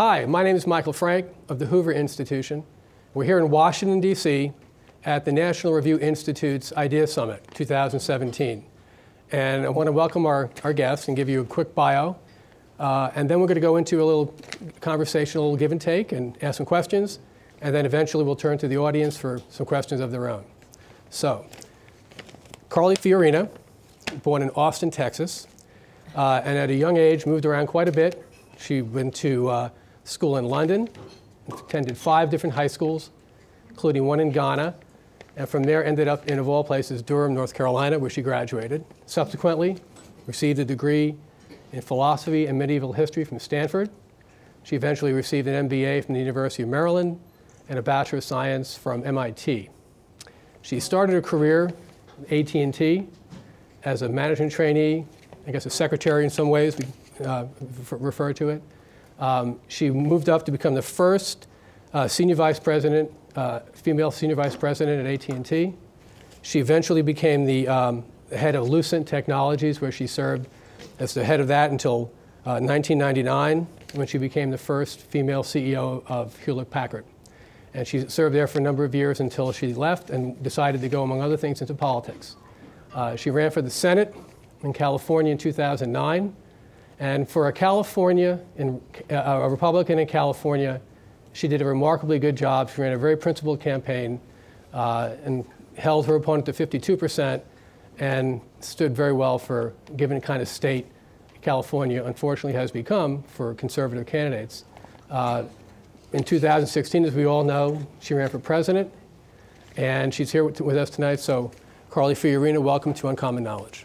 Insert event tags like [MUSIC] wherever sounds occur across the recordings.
Hi, my name is Michael Franc of the Hoover Institution. We're here in Washington, D.C. at the National Review Institute's Idea Summit 2017. And I want to welcome our, our guests and give you a quick bio. Uh, and then we're going to go into a little conversation, a little give and take, and ask some questions. And then eventually we'll turn to the audience for some questions of their own. So, Carly Fiorina, born in Austin, Texas, uh, and at a young age moved around quite a bit. She went to uh, school in London, attended five different high schools, including one in Ghana, and from there ended up in, of all places, Durham, North Carolina, where she graduated. Subsequently, received a degree in philosophy and medieval history from Stanford. She eventually received an MBA from the University of Maryland and a Bachelor of Science from MIT. She started her career at AT&T as a management trainee, I guess a secretary in some ways, we uh, refer to it. Um, she moved up to become the first uh, senior vice president, uh, female senior vice president at AT&T. She eventually became the um, head of Lucent Technologies, where she served as the head of that until uh, 1999, when she became the first female CEO of Hewlett Packard. And she served there for a number of years until she left and decided to go, among other things, into politics. Uh, she ran for the Senate in California in 2009. And for a California, in, uh, a Republican in California, she did a remarkably good job. She ran a very principled campaign uh, and held her opponent to 52% and stood very well for given kind of state California unfortunately has become for conservative candidates. Uh, in 2016, as we all know, she ran for president, and she's here with, with us tonight. So, Carly Fiorina, welcome to Uncommon Knowledge.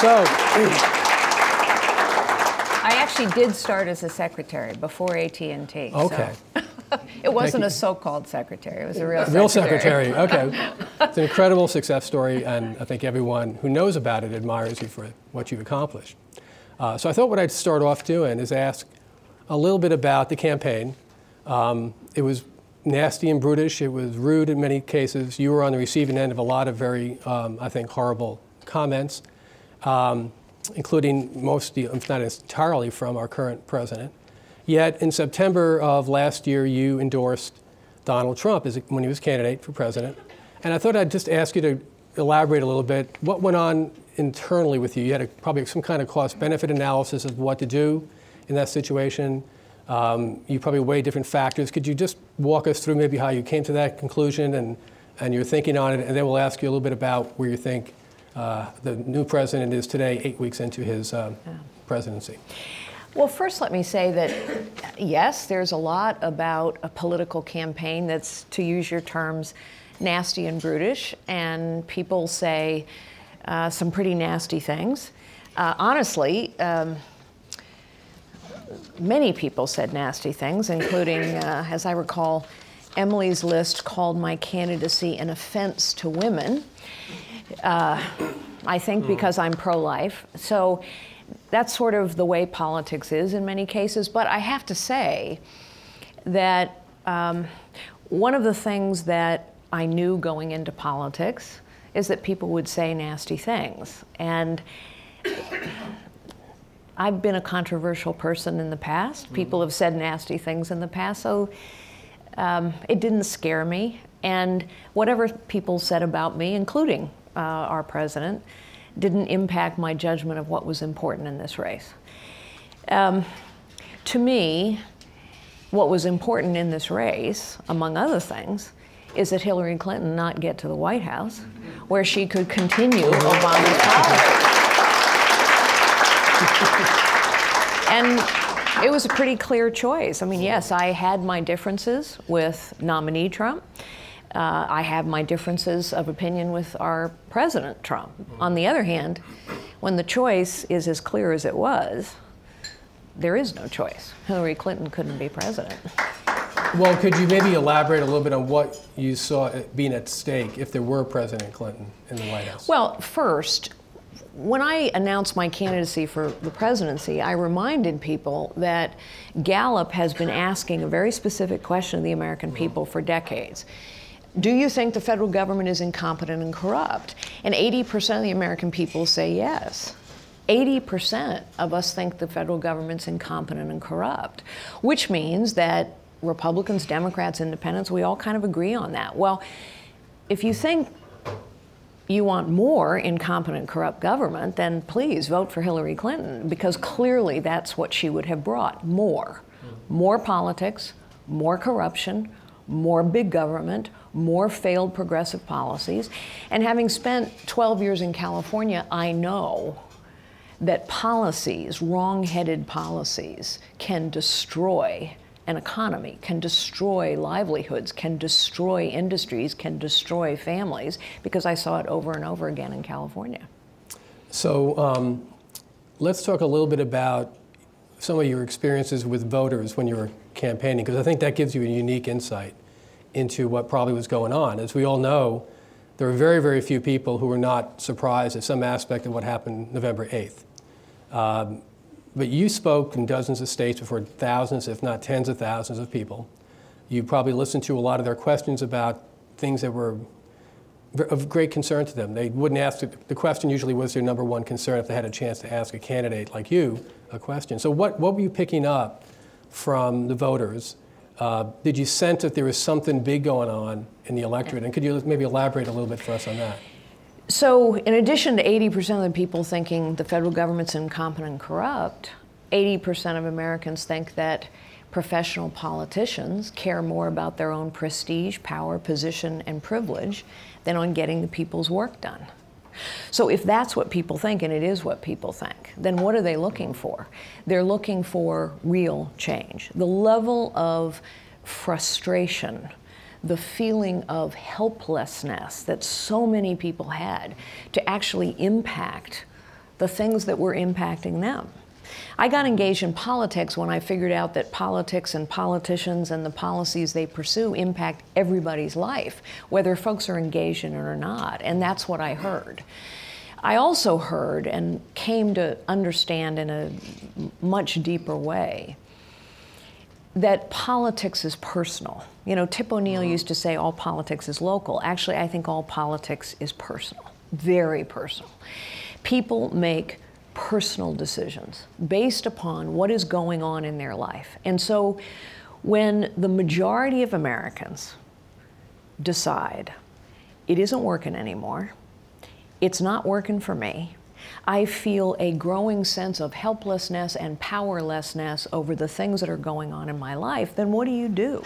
So, I actually did start as a secretary before AT&T. Okay. So. [LAUGHS] it wasn't a so-called secretary; it was a real real secretary. secretary. [LAUGHS] Okay, it's an incredible success story, and I think everyone who knows about it admires you for what you've accomplished. Uh, so I thought what I'd start off doing is ask a little bit about the campaign. Um, it was nasty and brutish. It was rude in many cases. You were on the receiving end of a lot of very, um, I think, horrible comments um, including mostly, if not entirely, from our current president. Yet in September of last year, you endorsed Donald Trump as, when he was candidate for president. And I thought I'd just ask you to elaborate a little bit. What went on internally with you? You had a, probably some kind of cost benefit analysis of what to do in that situation. Um, you probably weigh different factors. Could you just walk us through maybe how you came to that conclusion and, and your thinking on it? And then we'll ask you a little bit about where you think uh, the new president is today, eight weeks into his uh, yeah. presidency. Well, first, let me say that yes, there's a lot about a political campaign that's, to use your terms, nasty and brutish, and people say uh, some pretty nasty things. Uh, honestly, um, many people said nasty things, including, uh, as I recall, Emily's list called my candidacy an offense to women. Uh, I think because I'm pro life. So that's sort of the way politics is in many cases. But I have to say that um, one of the things that I knew going into politics is that people would say nasty things. And I've been a controversial person in the past. Mm-hmm. People have said nasty things in the past, so um, it didn't scare me. And whatever people said about me, including uh, our president, didn't impact my judgment of what was important in this race. Um, to me, what was important in this race, among other things, is that Hillary Clinton not get to the White House, where she could continue Obama's. And it was a pretty clear choice. I mean, yes, I had my differences with nominee Trump. Uh, I have my differences of opinion with our President Trump. On the other hand, when the choice is as clear as it was, there is no choice. Hillary Clinton couldn't be president. Well, could you maybe elaborate a little bit on what you saw being at stake if there were President Clinton in the White House? Well, first, when I announced my candidacy for the presidency, I reminded people that Gallup has been asking a very specific question of the American people for decades Do you think the federal government is incompetent and corrupt? And 80% of the American people say yes. 80% of us think the federal government's incompetent and corrupt, which means that Republicans, Democrats, Independents, we all kind of agree on that. Well, if you think you want more incompetent, corrupt government, then please vote for Hillary Clinton because clearly that's what she would have brought more. More politics, more corruption, more big government, more failed progressive policies. And having spent 12 years in California, I know that policies, wrong headed policies, can destroy an economy, can destroy livelihoods, can destroy industries, can destroy families, because I saw it over and over again in California. So um, let's talk a little bit about some of your experiences with voters when you were campaigning, because I think that gives you a unique insight into what probably was going on. As we all know, there were very, very few people who were not surprised at some aspect of what happened November 8th. Um, but you spoke in dozens of states before thousands, if not tens of thousands of people. You probably listened to a lot of their questions about things that were of great concern to them. They wouldn't ask, the question usually was their number one concern if they had a chance to ask a candidate like you a question. So, what, what were you picking up from the voters? Uh, did you sense that there was something big going on in the electorate? And could you maybe elaborate a little bit for us on that? So, in addition to 80% of the people thinking the federal government's incompetent and corrupt, 80% of Americans think that professional politicians care more about their own prestige, power, position, and privilege than on getting the people's work done. So, if that's what people think, and it is what people think, then what are they looking for? They're looking for real change. The level of frustration the feeling of helplessness that so many people had to actually impact the things that were impacting them. I got engaged in politics when I figured out that politics and politicians and the policies they pursue impact everybody's life, whether folks are engaged in it or not. And that's what I heard. I also heard and came to understand in a much deeper way that politics is personal. You know, Tip O'Neill mm-hmm. used to say all politics is local. Actually, I think all politics is personal, very personal. People make personal decisions based upon what is going on in their life. And so when the majority of Americans decide it isn't working anymore, it's not working for me, I feel a growing sense of helplessness and powerlessness over the things that are going on in my life, then what do you do?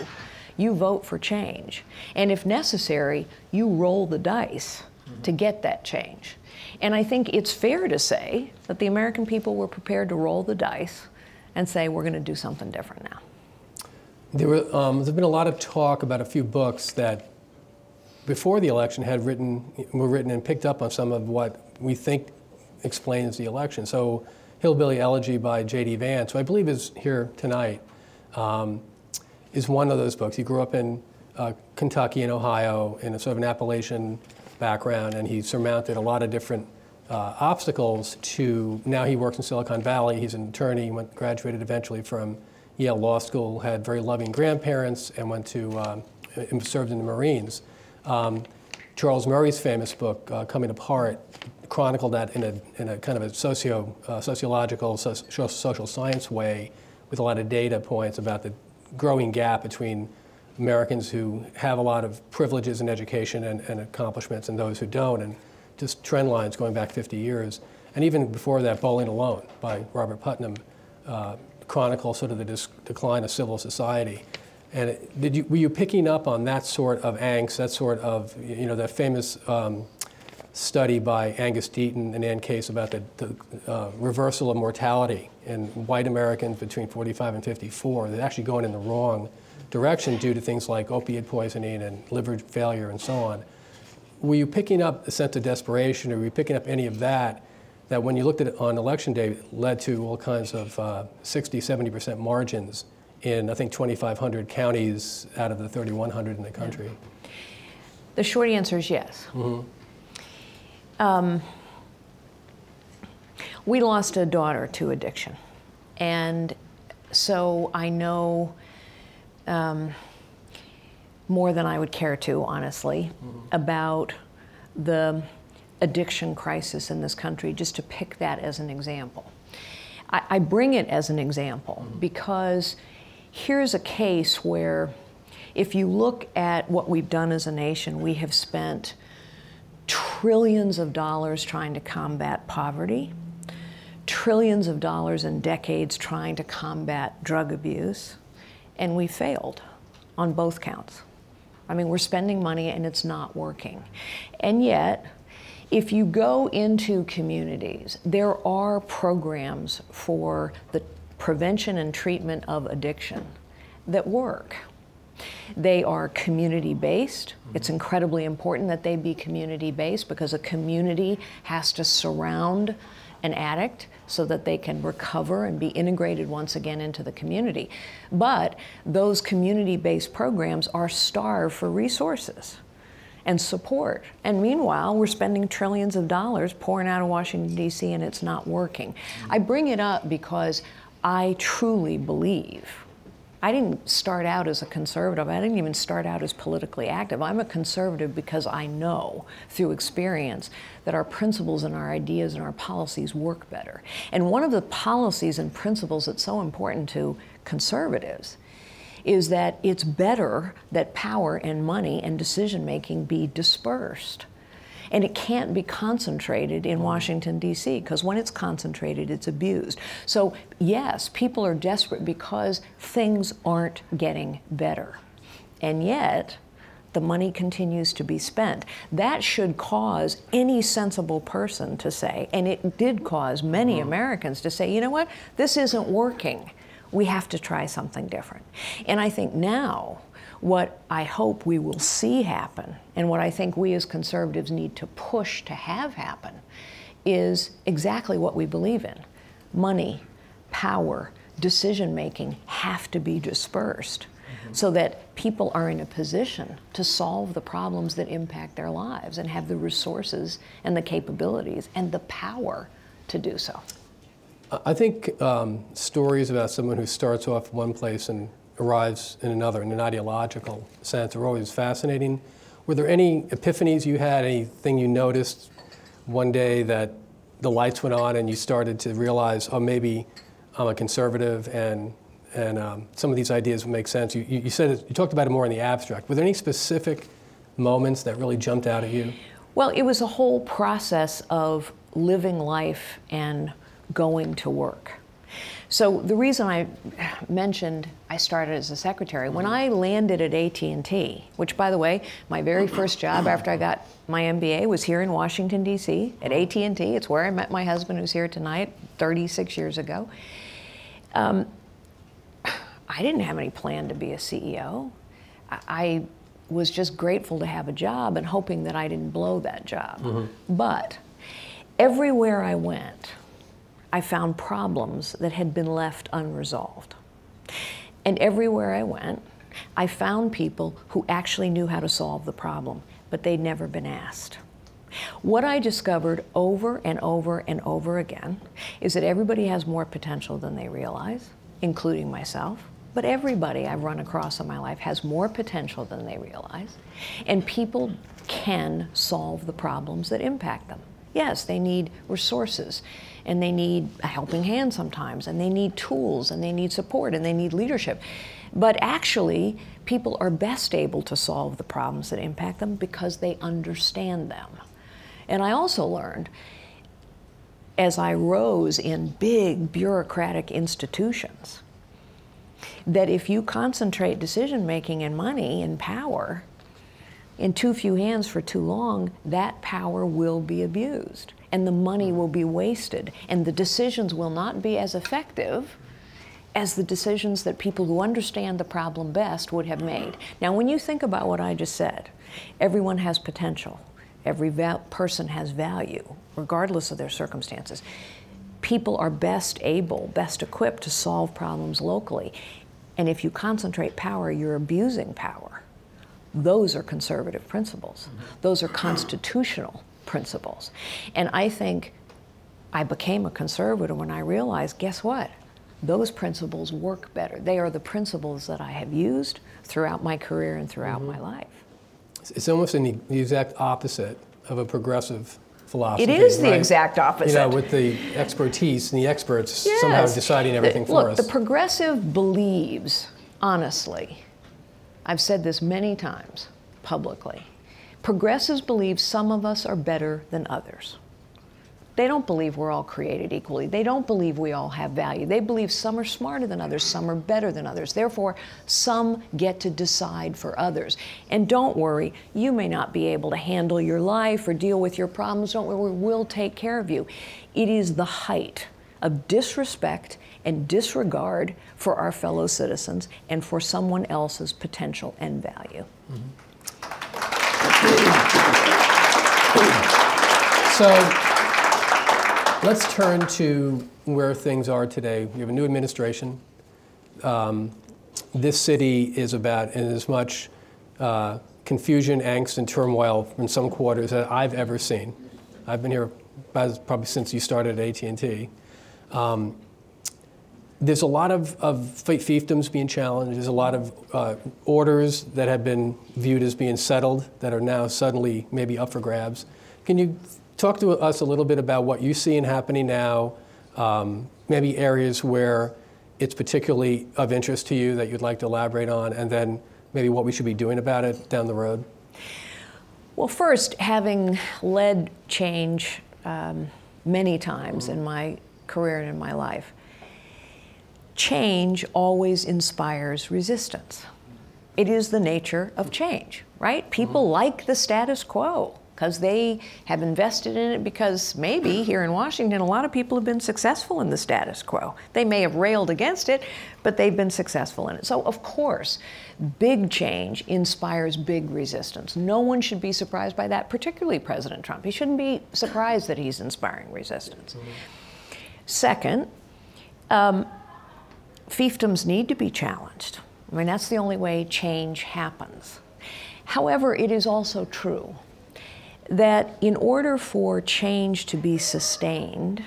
You vote for change. And if necessary, you roll the dice mm-hmm. to get that change. And I think it's fair to say that the American people were prepared to roll the dice and say, we're going to do something different now. There were, um, there's been a lot of talk about a few books that before the election had written, were written and picked up on some of what we think explains the election. So, Hillbilly Elegy by J.D. Vance, who I believe is here tonight, um, is one of those books. He grew up in uh, Kentucky and Ohio in a sort of an Appalachian background, and he surmounted a lot of different uh, obstacles to now he works in Silicon Valley. He's an attorney, went, graduated eventually from Yale Law School, had very loving grandparents, and went to um, served in the Marines. Um, Charles Murray's famous book, uh, Coming Apart, chronicled that in a, in a kind of a socio, uh, sociological, so, social science way with a lot of data points about the growing gap between Americans who have a lot of privileges in education and, and accomplishments and those who don't, and just trend lines going back 50 years. And even before that, Bowling Alone by Robert Putnam uh, sort of the decline of civil society. And did you, were you picking up on that sort of angst, that sort of, you know, that famous um, study by Angus Deaton and Anne Case about the, the uh, reversal of mortality in white Americans between 45 and 54. They're actually going in the wrong direction due to things like opiate poisoning and liver failure and so on. Were you picking up a sense of desperation, or were you picking up any of that? That when you looked at it on election day, led to all kinds of uh, 60, 70% margins in, I think, 2,500 counties out of the 3,100 in the country? The short answer is yes. Mm-hmm. Um, we lost a daughter to addiction. And so I know um, more than I would care to, honestly, about the addiction crisis in this country, just to pick that as an example. I, I bring it as an example because here's a case where if you look at what we've done as a nation, we have spent trillions of dollars trying to combat poverty, trillions of dollars in decades trying to combat drug abuse, and we failed on both counts. I mean, we're spending money and it's not working. And yet, if you go into communities, there are programs for the prevention and treatment of addiction that work. They are community based. Mm-hmm. It's incredibly important that they be community based because a community has to surround an addict so that they can recover and be integrated once again into the community. But those community based programs are starved for resources and support. And meanwhile, we're spending trillions of dollars pouring out of Washington, D.C., and it's not working. Mm-hmm. I bring it up because I truly believe I didn't start out as a conservative. I didn't even start out as politically active. I'm a conservative because I know through experience that our principles and our ideas and our policies work better. And one of the policies and principles that's so important to conservatives is that it's better that power and money and decision making be dispersed and it can't be concentrated in Washington, D.C., because when it's concentrated, it's abused. So, yes, people are desperate because things aren't getting better. And yet, the money continues to be spent. That should cause any sensible person to say, and it did cause many mm-hmm. Americans to say, you know what, this isn't working. We have to try something different. And I think now, what I hope we will see happen, and what I think we as conservatives need to push to have happen, is exactly what we believe in money, power, decision making have to be dispersed mm-hmm. so that people are in a position to solve the problems that impact their lives and have the resources and the capabilities and the power to do so. I think um, stories about someone who starts off one place and arrives in another in an ideological sense are always fascinating. Were there any epiphanies you had, anything you noticed one day that the lights went on and you started to realize, oh, maybe I'm a conservative and, and um, some of these ideas would make sense? You, you, said it, you talked about it more in the abstract. Were there any specific moments that really jumped out at you? Well, it was a whole process of living life and going to work. So the reason I mentioned I started as a secretary, when I landed at AT&T, which by the way, my very first job after I got my MBA was here in Washington D.C. at AT&T. It's where I met my husband who's here tonight 36 years ago. Um, I didn't have any plan to be a CEO. I was just grateful to have a job and hoping that I didn't blow that job. Mm-hmm. But everywhere I went, I found problems that had been left unresolved. And everywhere I went, I found people who actually knew how to solve the problem, but they'd never been asked. What I discovered over and over and over again is that everybody has more potential than they realize, including myself. But everybody I've run across in my life has more potential than they realize. And people can solve the problems that impact them. Yes, they need resources and they need a helping hand sometimes, and they need tools, and they need support, and they need leadership. But actually, people are best able to solve the problems that impact them because they understand them. And I also learned as I rose in big bureaucratic institutions that if you concentrate decision making and money and power in too few hands for too long, that power will be abused and the money will be wasted, and the decisions will not be as effective as the decisions that people who understand the problem best would have made. Now, when you think about what I just said, everyone has potential, every val- person has value, regardless of their circumstances. People are best able, best equipped to solve problems locally. And if you concentrate power, you're abusing power. Those are conservative principles. Those are constitutional principles. And I think I became a conservative when I realized guess what? those principles work better. They are the principles that I have used throughout my career and throughout Mm-hmm. my life. It's almost the, the exact opposite of a progressive philosophy. It is the right? exact opposite. You know, with the expertise and the experts somehow deciding everything The- for look, us. the progressive believes, honestly, I've said this many times publicly, progressives believe some of us are better than others. They don't believe we're all created equally. They don't believe we all have value. They believe some are smarter than others, some are better than others. Therefore, some get to decide for others. And don't worry, you may not be able to handle your life or deal with your problems. Don't worry, we'll take care of you. It is the height of disrespect and disregard for our fellow citizens and for someone else's potential and value. So let's turn to where things are today. We have a new administration. Um, this city is about as much uh, confusion, angst, and turmoil in some quarters that I've ever seen. I've been here probably since you started at AT&T. Um, there's a lot of, of fiefdoms being challenged. There's a lot of uh, orders that have been viewed as being settled that are now suddenly maybe up for grabs. Can you talk to us a little bit about what you see happening now, um, maybe areas where it's particularly of interest to you that you'd like to elaborate on, and then maybe what we should be doing about it down the road? Well, first, having led change um, many times in my career and in my life, change always inspires resistance. It is the nature of change, right? People like the status quo because they have invested in it because maybe here in Washington, a lot of people have been successful in the status quo. They may have railed against it, but they've been successful in it. So, of course, big change inspires big resistance. No one should be surprised by that, particularly President Trump. He shouldn't be surprised that he's inspiring resistance. Second, um, fiefdoms need to be challenged. I mean, that's the only way change happens. However, it is also true that in order for change to be sustained,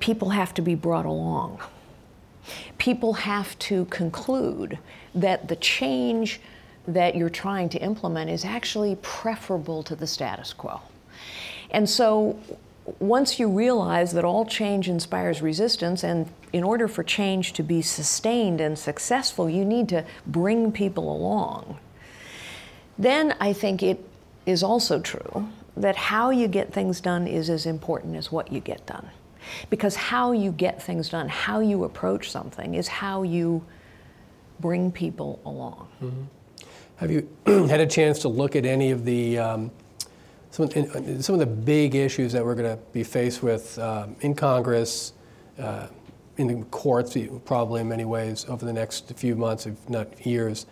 people have to be brought along. People have to conclude that the change that you're trying to implement is actually preferable to the status quo. And so once you realize that all change inspires resistance, and in order for change to be sustained and successful, you need to bring people along, then I think it is also true that how you get things done is as important as what you get done. Because how you get things done, how you approach something, is how you bring people along. Have you [CLEARS THROAT] had a chance to look at any of the um, some, in- some of the big issues that we're going to be faced with um, in Congress, uh, in the courts, probably in many ways over the next few months, if not years,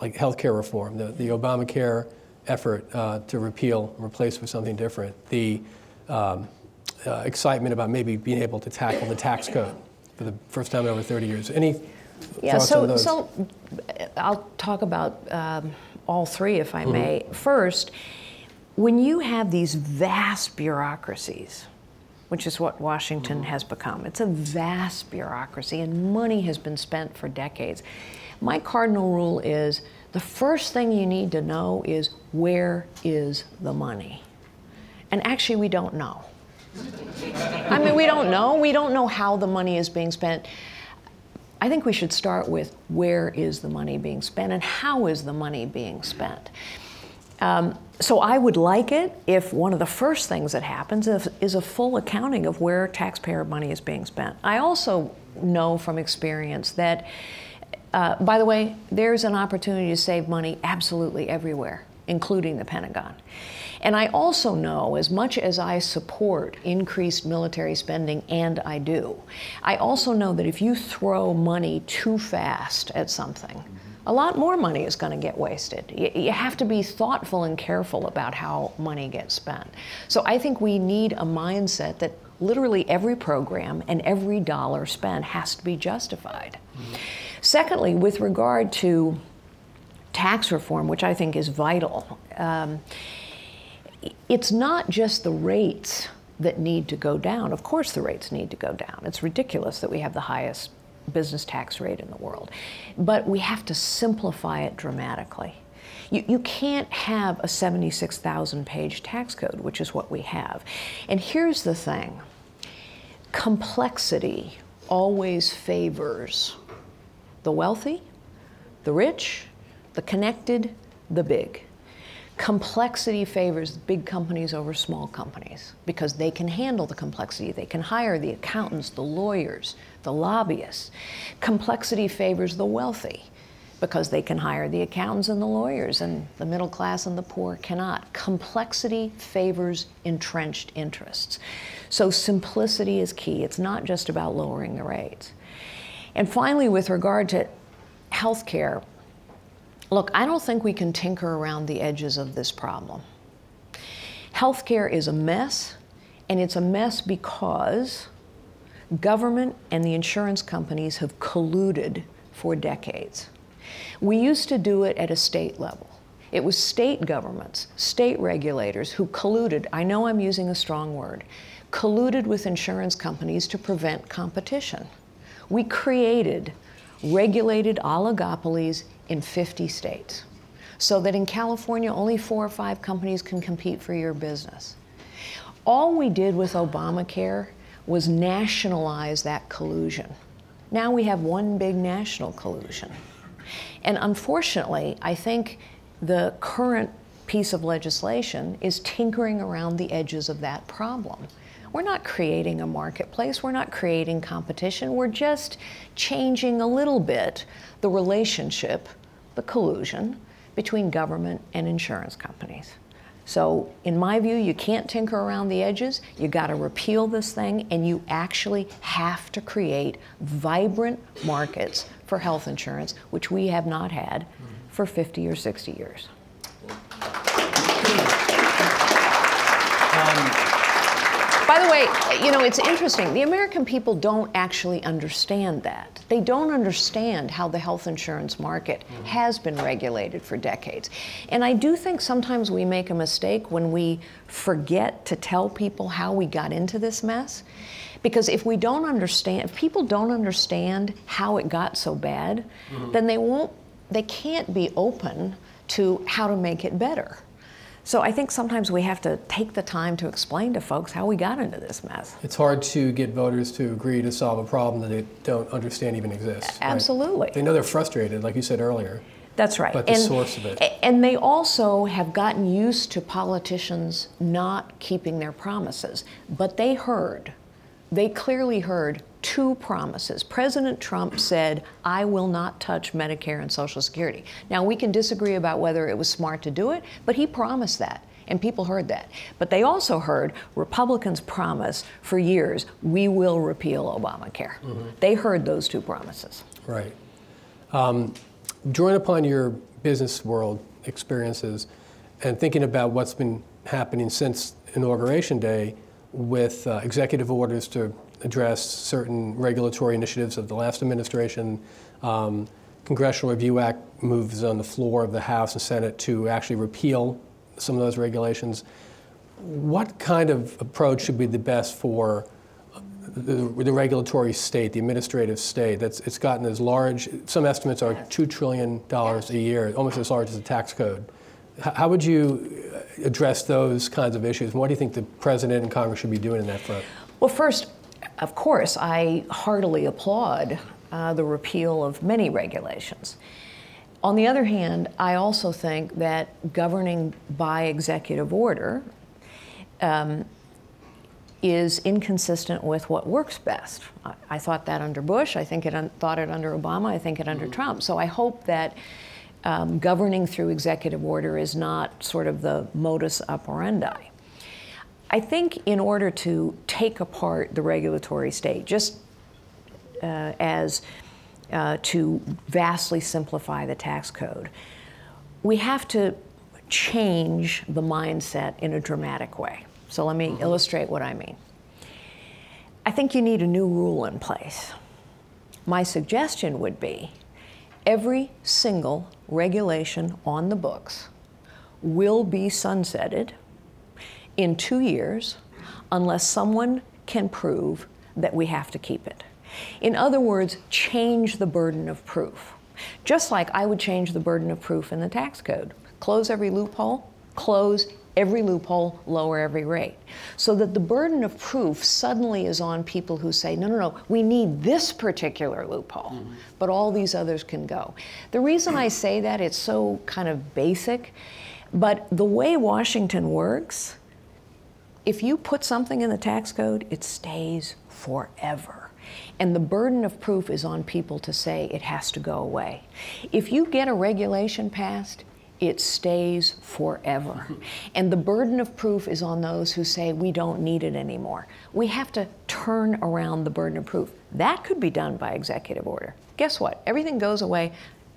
like healthcare reform, the, the Obamacare effort uh, to repeal and replace with something different, the um, uh, excitement about maybe being able to tackle the tax code for the first time in over 30 years. Any Yeah, thoughts so, so uh, I'll talk about um, all three if Mm-hmm. I may. First, when you have these vast bureaucracies, which is what Washington Mm-hmm. has become, it's a vast bureaucracy and money has been spent for decades. My cardinal rule is the first thing you need to know is where is the money? And actually, we don't know. I mean, we don't know. We don't know how the money is being spent. I think we should start with where is the money being spent and how is the money being spent. Um, so I would like it if one of the first things that happens is, a full accounting of where taxpayer money is being spent. I also know from experience that, uh, by the way, there's an opportunity to save money absolutely everywhere, including the Pentagon. And I also know, as much as I support increased military spending, and I do, I also know that if you throw money too fast at something, a lot more money is going to get wasted. You, have to be thoughtful and careful about how money gets spent. So I think we need a mindset that literally every program and every dollar spent has to be justified. Secondly, with regard to tax reform, which I think is vital, um, it's not just the rates that need to go down. Of course, the rates need to go down. It's ridiculous that we have the highest business tax rate in the world. But we have to simplify it dramatically. You, you can't have a 76,000 page tax code, which is what we have. And here's the thing complexity always favors the wealthy, the rich, the connected, the big. Complexity favors big companies over small companies because they can handle the complexity. They can hire the accountants, the lawyers, the lobbyists. Complexity favors the wealthy because they can hire the accountants and the lawyers, and the middle class and the poor cannot. Complexity favors entrenched interests. So simplicity is key. It's not just about lowering the rates. And finally, with regard to health care, look, I don't think we can tinker around the edges of this problem. Healthcare is a mess, and it's a mess because government and the insurance companies have colluded for decades. We used to do it at a state level. It was state governments, state regulators who colluded, I know I'm using a strong word, colluded with insurance companies to prevent competition. We created regulated oligopolies in 50 states so that in California only four or five companies can compete for your business. All we did with Obamacare was nationalize that collusion. Now we have one big national collusion. And unfortunately, I think the current piece of legislation is tinkering around the edges of that problem. We're not creating a marketplace, we're not creating competition, we're just changing a little bit the relationship, the collusion, between government and insurance companies. So, in my view, you can't tinker around the edges. You got to repeal this thing, and you actually have to create vibrant markets for health insurance, which we have not had for 50 or 60 years. By the way, you know, it's interesting. The American people don't actually understand that. They don't understand how the health insurance market has been regulated for decades. And I do think sometimes we make a mistake when we forget to tell people how we got into this mess. Because if we don't understand, if people don't understand how it got so bad, mm-hmm. then they won't, they can't be open to how to make it better. So I think sometimes we have to take the time to explain to folks how we got into this mess. It's hard to get voters to agree to solve a problem that they don't understand even exists. Absolutely. Right? They know they're frustrated, like you said earlier. That's right. But the and, source of it. And they also have gotten used to politicians not keeping their promises. But they heard, they clearly heard two promises. President Trump said, I will not touch Medicare and Social Security. Now, we can disagree about whether it was smart to do it, but he promised that. And people heard that. But they also heard Republicans promise for years, we will repeal Obamacare. Mm-hmm. They heard those two promises. Right. Um, drawing upon your business world experiences and thinking about what's been happening since Inauguration Day with uh, executive orders to address certain regulatory initiatives of the last administration. Um, Congressional Review Act moves on the floor of the House and Senate to actually repeal some of those regulations. What kind of approach should be the best for the, the regulatory state, the administrative state? That's it's gotten as large. Some estimates are two trillion dollars a year, almost as large as the tax code. How would you address those kinds of issues? what do you think the president and Congress should be doing in that front? Well, first, of course, I heartily applaud uh, the repeal of many regulations. On the other hand, I also think that governing by executive order um, is inconsistent with what works best. I, I, thought that under Bush. I think it un- thought it under Obama. I think it under mm-hmm. Trump. So I hope that um, governing through executive order is not sort of the modus operandi. I think in order to take apart the regulatory state, just uh, as uh, to vastly simplify the tax code, we have to change the mindset in a dramatic way. So let me mm-hmm. illustrate what I mean. I think you need a new rule in place. My suggestion would be every single regulation on the books will be sunsetted in two years unless someone can prove that we have to keep it. In other words, change the burden of proof. Just like I would change the burden of proof in the tax code. Close every loophole, close every loophole, lower every rate. So that the burden of proof suddenly is on people who say, no, no, no, we need this particular loophole, mm-hmm. but all these others can go. The reason I say that, it's so kind of basic, but the way Washington works, if you put something in the tax code, it stays forever. And the burden of proof is on people to say it has to go away. If you get a regulation passed, it stays forever. [LAUGHS] And the burden of proof is on those who say we don't need it anymore. We have to turn around the burden of proof. That could be done by executive order. Guess what? Everything goes away.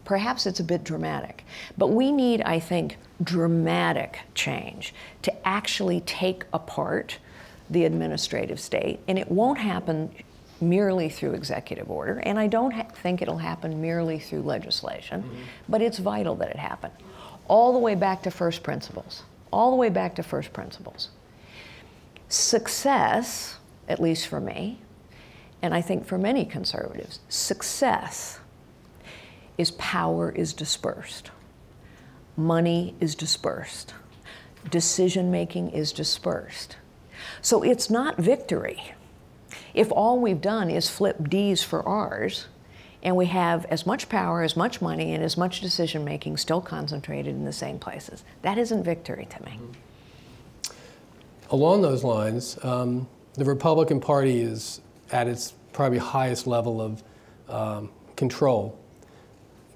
Perhaps it's a bit dramatic. But we need, I think, dramatic change to actually take apart the administrative state. And it won't happen merely through executive order, and I don't ha- think it'll happen merely through legislation, mm-hmm. but it's vital that it happen all the way back to first principles. All the way back to first principles. Success, at least for me, and I think for many conservatives, success is power is dispersed, money is dispersed, decision making is dispersed. So it's not victory. If all we've done is flip D's for R's, and we have as much power, as much money, and as much decision making still concentrated in the same places. That isn't victory to me. Along those lines, um, the Republican Party is at its probably highest level of um, control,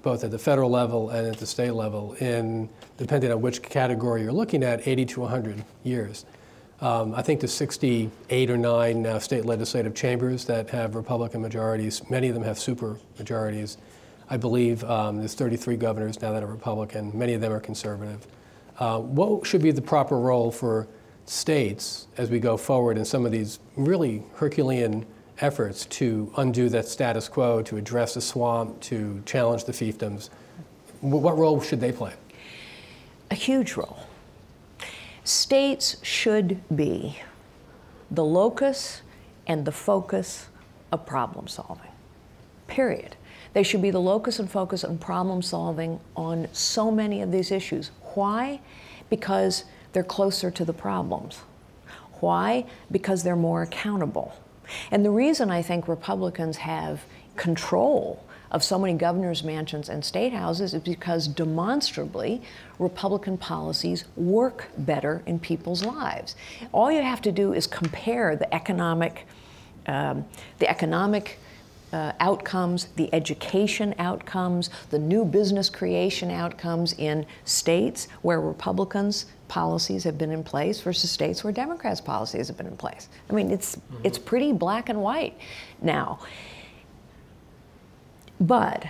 both at the federal level and at the state level, in depending on which category you're looking at, 80 to 100 years. Um, I think the 68 or 9 uh, state legislative chambers that have Republican majorities, many of them have super majorities. I believe um, there's 33 governors now that are Republican, many of them are conservative. Uh, what should be the proper role for states as we go forward in some of these really Herculean efforts to undo that status quo, to address the swamp, to challenge the fiefdoms? What role should they play? A huge role. States should be the locus and the focus of problem solving. Period. They should be the locus and focus on problem solving on so many of these issues. Why? Because they're closer to the problems. Why? Because they're more accountable. And the reason I think Republicans have control of so many governors' mansions and state houses is because demonstrably Republican policies work better in people's lives. All you have to do is compare the economic, um, the economic uh, outcomes, the education outcomes, the new business creation outcomes in states where Republicans policies have been in place versus states where Democrats policies have been in place. I mean, it's mm-hmm. it's pretty black and white now. But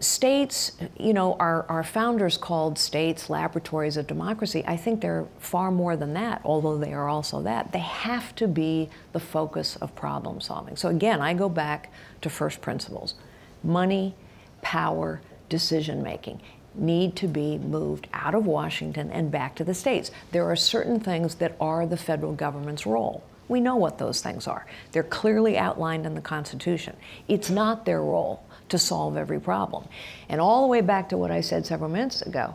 states, you know, our, our founders called states laboratories of democracy. I think they're far more than that, although they are also that. They have to be the focus of problem solving. So again, I go back to first principles money, power, decision making need to be moved out of Washington and back to the states. There are certain things that are the federal government's role. We know what those things are. They're clearly outlined in the Constitution. It's not their role to solve every problem. And all the way back to what I said several minutes ago,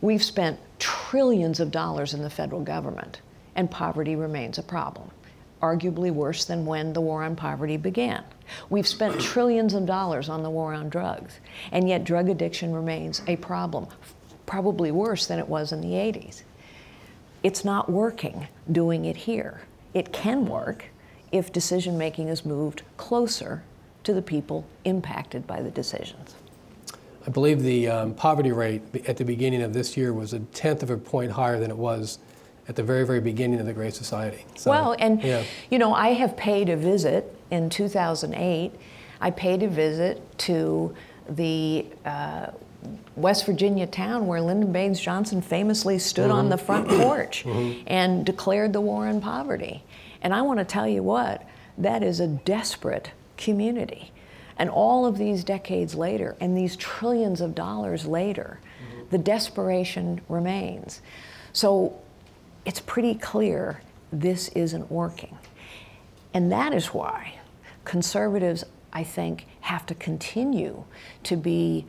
we've spent trillions of dollars in the federal government, and poverty remains a problem, arguably worse than when the war on poverty began. We've spent [CLEARS THROAT] trillions of dollars on the war on drugs, and yet drug addiction remains a problem, probably worse than it was in the 80s. It's not working doing it here. It can work if decision making is moved closer to the people impacted by the decisions. I believe the um, poverty rate at the beginning of this year was a tenth of a point higher than it was at the very, very beginning of the Great Society. So, well, and yeah. you know, I have paid a visit in 2008. I paid a visit to the uh, West Virginia town where Lyndon Baines Johnson famously stood mm-hmm. on the front [CLEARS THROAT] porch mm-hmm. and declared the war on poverty. And I want to tell you what, that is a desperate community. And all of these decades later, and these trillions of dollars later, mm-hmm. the desperation remains. So it's pretty clear this isn't working. And that is why conservatives, I think, have to continue to be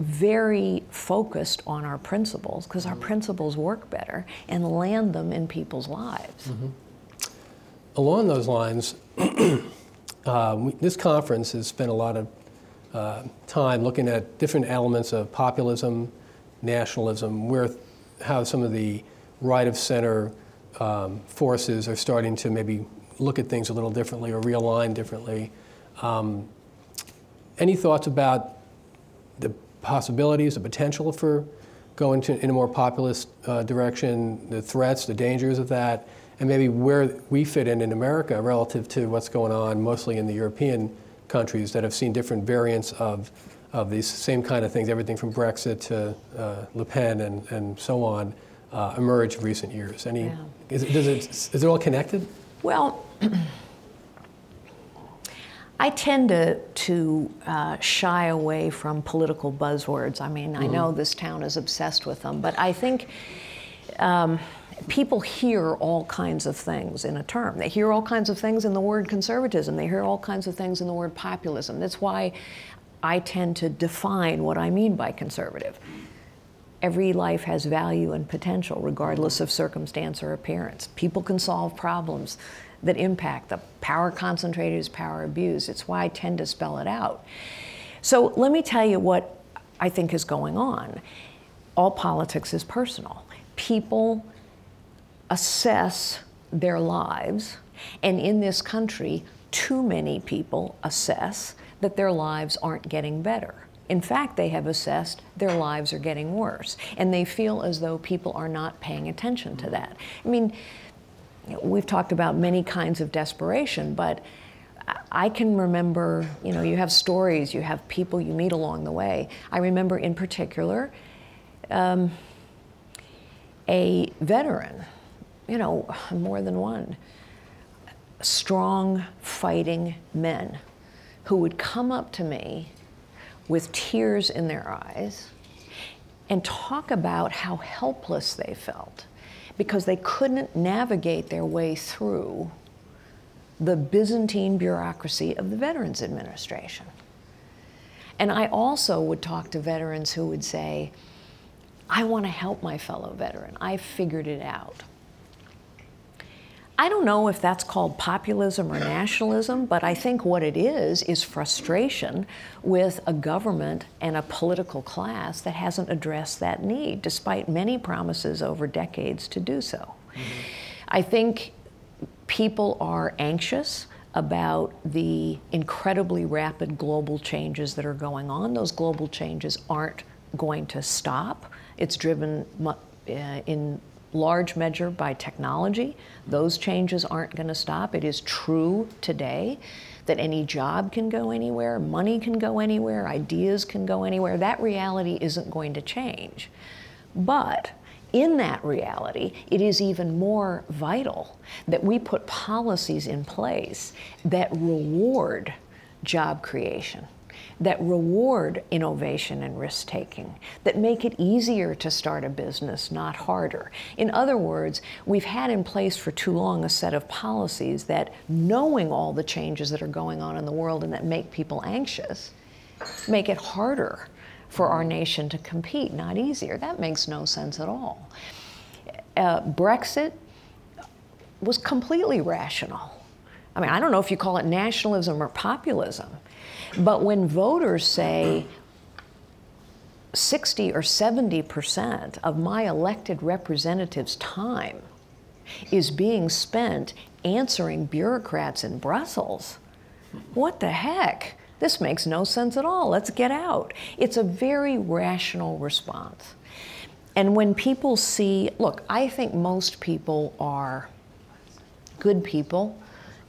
very focused on our principles because our principles work better and land them in people's lives. Mm-hmm. Along those lines, [CLEARS THROAT] we, this conference has spent a lot of uh, time looking at different elements of populism, nationalism, where how some of the right of center um, forces are starting to maybe look at things a little differently or realign differently. Um, any thoughts about the possibilities, the potential for going to, in a more populist uh, direction, the threats, the dangers of that, and maybe where we fit in in America relative to what's going on mostly in the European countries that have seen different variants of, of these same kind of things, everything from Brexit to uh, Le Pen and, and so on, uh, emerge in recent years. Any, yeah. is, it, does it, is it all connected? Well, [CLEARS THROAT] I tend to, to uh, shy away from political buzzwords. I mean, mm-hmm. I know this town is obsessed with them, but I think um, people hear all kinds of things in a term. They hear all kinds of things in the word conservatism, they hear all kinds of things in the word populism. That's why I tend to define what I mean by conservative. Every life has value and potential, regardless of circumstance or appearance. People can solve problems that impact. The power concentrated is power abused. It's why I tend to spell it out. So let me tell you what I think is going on. All politics is personal. People assess their lives, and in this country, too many people assess that their lives aren't getting better. In fact, they have assessed their lives are getting worse, and they feel as though people are not paying attention to that. I mean, we've talked about many kinds of desperation, but I can remember, you know, you have stories, you have people you meet along the way. I remember in particular um, a veteran, you know, more than one, strong, fighting men who would come up to me with tears in their eyes and talk about how helpless they felt because they couldn't navigate their way through the Byzantine bureaucracy of the Veterans Administration. And I also would talk to veterans who would say, I want to help my fellow veteran. I've figured it out. I don't know if that's called populism or nationalism, but I think what it is is frustration with a government and a political class that hasn't addressed that need, despite many promises over decades to do so. Mm-hmm. I think people are anxious about the incredibly rapid global changes that are going on. Those global changes aren't going to stop. It's driven uh, in large measure by technology. Those changes aren't going to stop. It is true today that any job can go anywhere, money can go anywhere, ideas can go anywhere. That reality isn't going to change. But in that reality, it is even more vital that we put policies in place that reward job creation that reward innovation and risk taking, that make it easier to start a business, not harder. In other words, we've had in place for too long a set of policies that, knowing all the changes that are going on in the world and that make people anxious, make it harder for our nation to compete, not easier. That makes no sense at all. Uh, Brexit was completely rational. I mean, I don't know if you call it nationalism or populism. But when voters say 60 or 70 percent of my elected representatives' time is being spent answering bureaucrats in Brussels, what the heck? This makes no sense at all. Let's get out. It's a very rational response. And when people see, look, I think most people are good people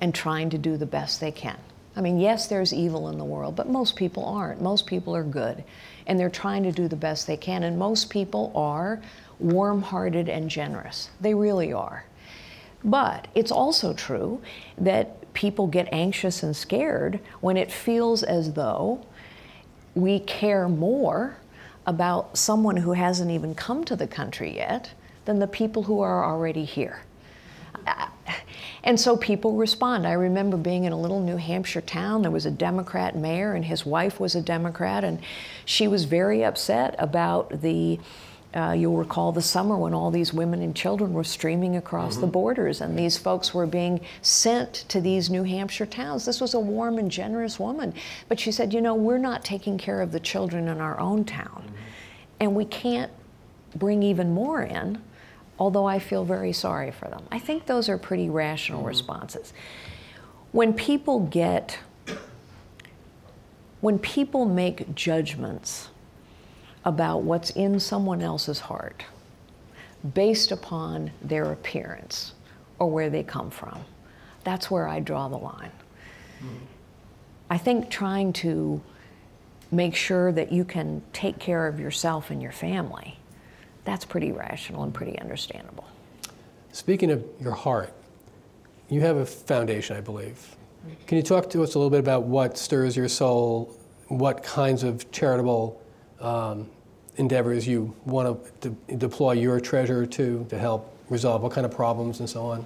and trying to do the best they can. I mean, yes, there's evil in the world, but most people aren't. Most people are good, and they're trying to do the best they can. And most people are warm hearted and generous. They really are. But it's also true that people get anxious and scared when it feels as though we care more about someone who hasn't even come to the country yet than the people who are already here. And so people respond. I remember being in a little New Hampshire town. There was a Democrat mayor, and his wife was a Democrat, and she was very upset about the. Uh, you'll recall the summer when all these women and children were streaming across mm-hmm. the borders, and these folks were being sent to these New Hampshire towns. This was a warm and generous woman. But she said, You know, we're not taking care of the children in our own town, mm-hmm. and we can't bring even more in although I feel very sorry for them. I think those are pretty rational mm-hmm. responses. When people get, when people make judgments about what's in someone else's heart based upon their appearance or where they come from, that's where I draw the line. Mm-hmm. I think trying to make sure that you can take care of yourself and your family that's pretty rational and pretty understandable. Speaking of your heart, you have a foundation, I believe. Can you talk to us a little bit about what stirs your soul, what kinds of charitable um, endeavors you want to de- deploy your treasure to to help resolve, what kind of problems and so on?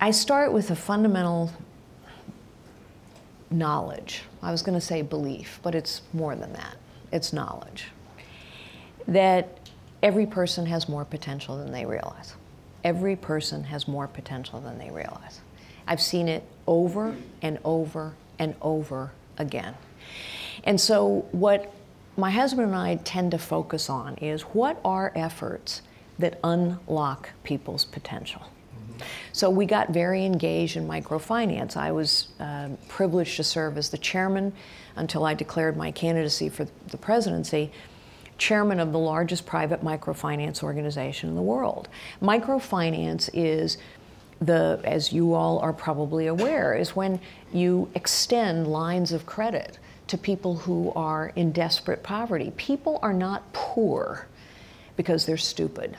I start with a fundamental knowledge. I was going to say belief, but it's more than that. It's knowledge that every person has more potential than they realize. Every person has more potential than they realize. I've seen it over and over and over again. And so, what my husband and I tend to focus on is what are efforts that unlock people's potential. So we got very engaged in microfinance. I was uh, privileged to serve as the chairman until I declared my candidacy for the presidency chairman of the largest private microfinance organization in the world. Microfinance is the, as you all are probably aware, is when you extend lines of credit to people who are in desperate poverty. People are not poor because they're stupid.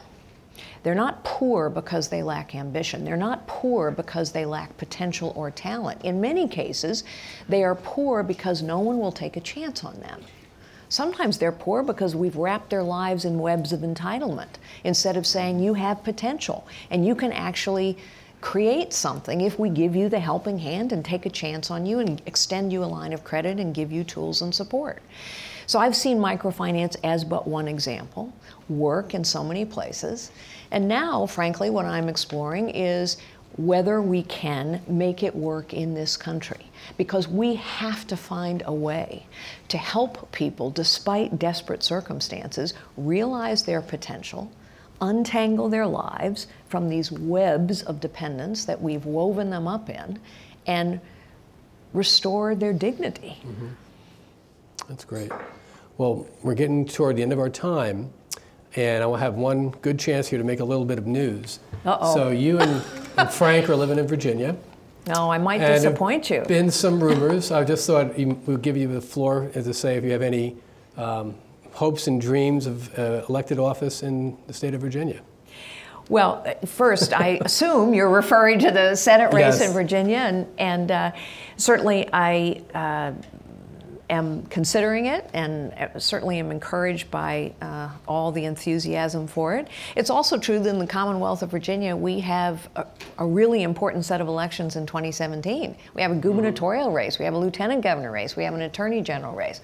They're not poor because they lack ambition. They're not poor because they lack potential or talent. In many cases, they are poor because no one will take a chance on them. Sometimes they're poor because we've wrapped their lives in webs of entitlement instead of saying you have potential and you can actually create something if we give you the helping hand and take a chance on you and extend you a line of credit and give you tools and support. So I've seen microfinance as but one example work in so many places. And now, frankly, what I'm exploring is whether we can make it work in this country. Because we have to find a way to help people, despite desperate circumstances, realize their potential, untangle their lives from these webs of dependence that we've woven them up in, and restore their dignity. Mm-hmm. That's great. Well, we're getting toward the end of our time, and I will have one good chance here to make a little bit of news. Uh-oh. So you and, [LAUGHS] and Frank are living in Virginia. No, I might disappoint you. Been some rumors. I just thought we'll give you the floor as to say if you have any um, hopes and dreams of uh, elected office in the state of Virginia. Well, first, I [LAUGHS] assume you're referring to the Senate race yes. in Virginia, and, and uh, certainly I uh, am considering it and uh, certainly am encouraged by uh, all the enthusiasm for it. It's also true that in the Commonwealth of Virginia, we have a, a really important set of elections in 2017. We have a gubernatorial race, we have a lieutenant governor race, we have an attorney general race.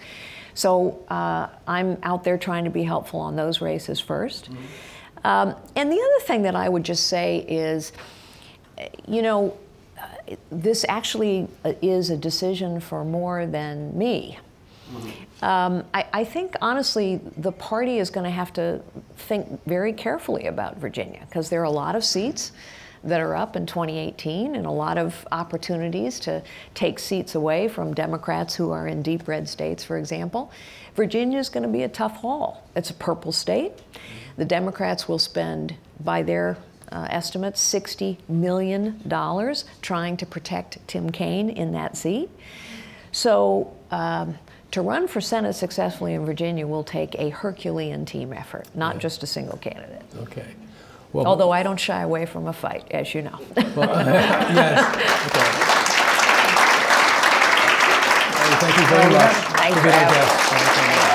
So uh, I'm out there trying to be helpful on those races 1st mm-hmm. um, and the other thing that I would just say is, you know, this actually uh, is a decision for more than me. Mm-hmm. Um, I, I, think honestly, the party is going to have to think very carefully about Virginia because there are a lot of seats that are up in 2018 and a lot of opportunities to take seats away from Democrats who are in deep red states, for example. Virginia is going to be a tough haul. It's a purple state. The Democrats will spend, by their uh, estimates, $60 million trying to protect Tim Kaine in that seat. So, um, to run for Senate successfully in Virginia will take a Herculean team effort, not yeah. just a single candidate. Okay. Well, Although I don't shy away from a fight, as you know. Well, uh, [LAUGHS] yes. Okay. Thank you very much. Thank you.